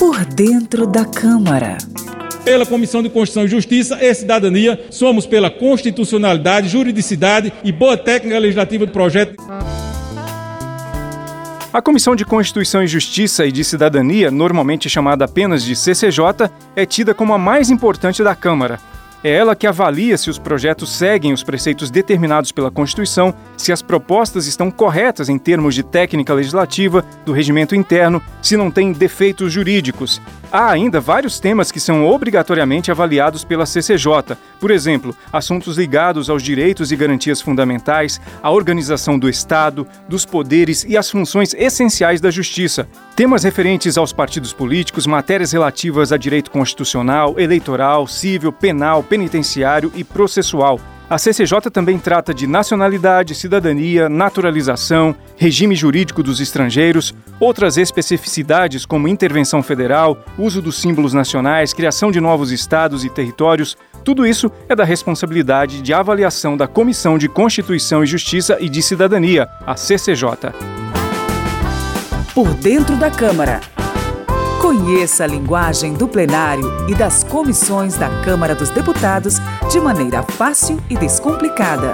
Por dentro da Câmara. Pela Comissão de Constituição e Justiça e Cidadania, somos pela constitucionalidade, juridicidade e boa técnica legislativa do projeto. A Comissão de Constituição e Justiça e de Cidadania, normalmente chamada apenas de CCJ, é tida como a mais importante da Câmara. É ela que avalia se os projetos seguem os preceitos determinados pela Constituição, se as propostas estão corretas em termos de técnica legislativa, do regimento interno, se não têm defeitos jurídicos. Há ainda vários temas que são obrigatoriamente avaliados pela CCJ, por exemplo, assuntos ligados aos direitos e garantias fundamentais, à organização do Estado, dos poderes e às funções essenciais da Justiça, temas referentes aos partidos políticos, matérias relativas a direito constitucional, eleitoral, civil, penal, penitenciário e processual. A CCJ também trata de nacionalidade, cidadania, naturalização, regime jurídico dos estrangeiros, outras especificidades como intervenção federal, uso dos símbolos nacionais, criação de novos estados e territórios. Tudo isso é da responsabilidade de avaliação da Comissão de Constituição e Justiça e de Cidadania, a CCJ. Por dentro da Câmara. Conheça a linguagem do plenário e das comissões da Câmara dos Deputados de maneira fácil e descomplicada.